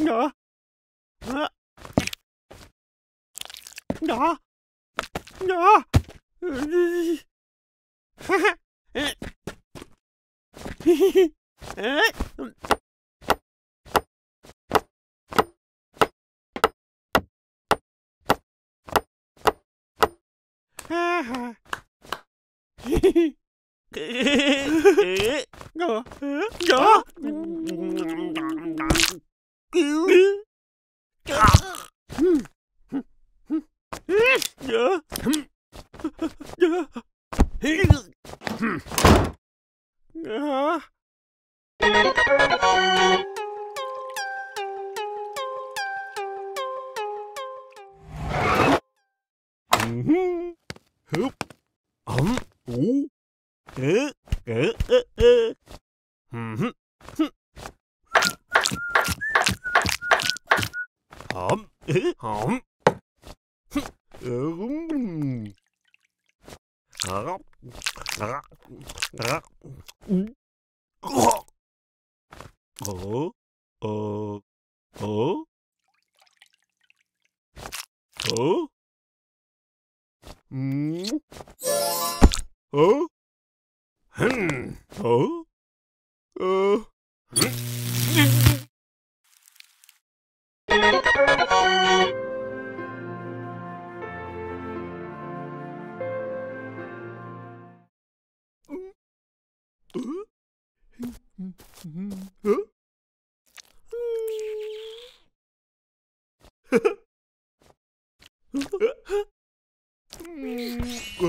야, 야, 야, 야, 하하, 에, 히히히, 에. Dạ. Dạ. Húp. Ấm. Ớ. Ớ. Ớ. Ớ. Hừm. Hổm. Hổm. Ừm. Hả? Hả? Hả? Ờ. Ờ. Ờ. Ờ. Ờ. Ừm. Ờ. Hừm. Ờ. Ờ. Hả? Bơ.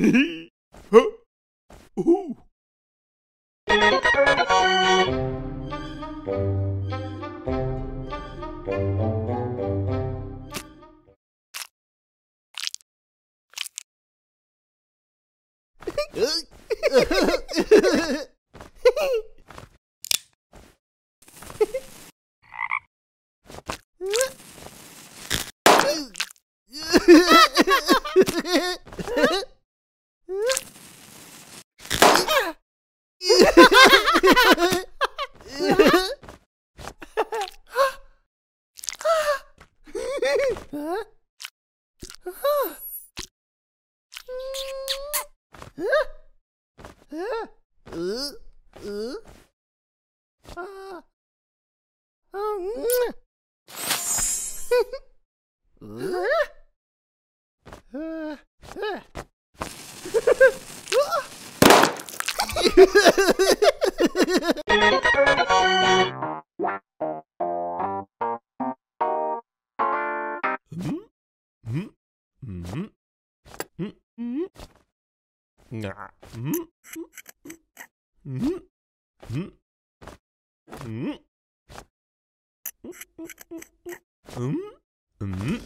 Wow. Gỡ. Ha ha ha! Ừm. Ừm.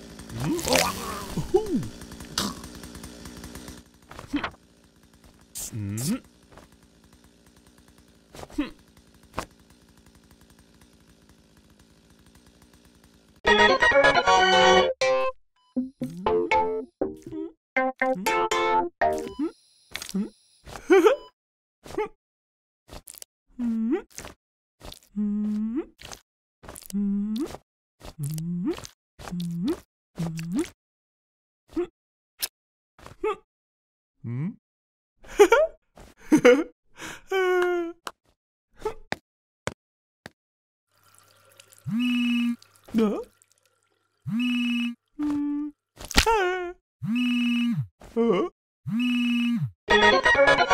Hmm? Huh? Hmm?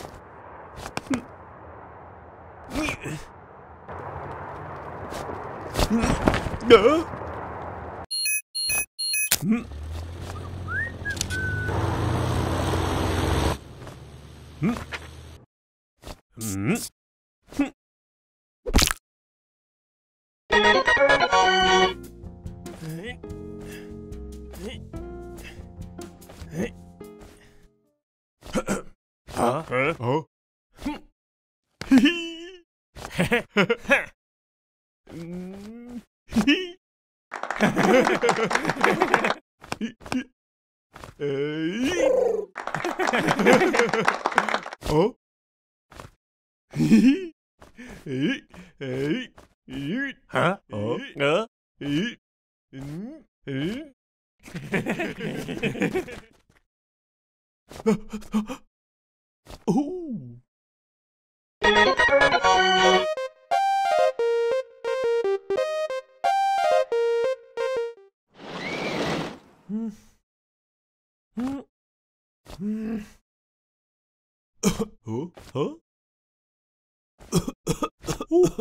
ん。ん。はあひひへへへん。ひひえい Ấy. Ấy. Ý. Hả? Ờ. Nữa? Ý. Ừm. Ý.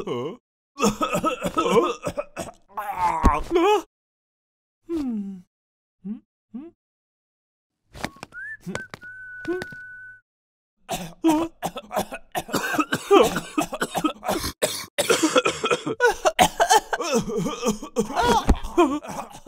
Ô! Ừm. Ừm. Ừm. Ủa? Hả? Ủa? Hả? Hả? Ừm. Ừm, ừm. Ừm.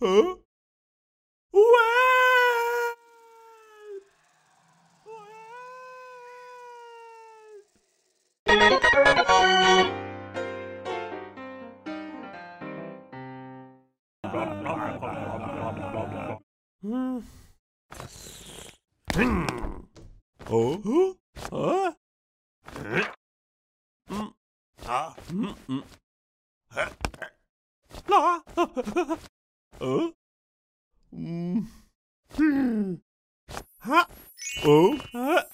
Ừm. Ủa? Hả? Ừm, ừm. Hả? Đó. Ờ. Ừm. Ừm. Hả? Ủa? Hả?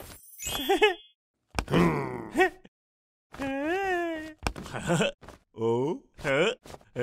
Ừm. Ủa? Hả? Hả?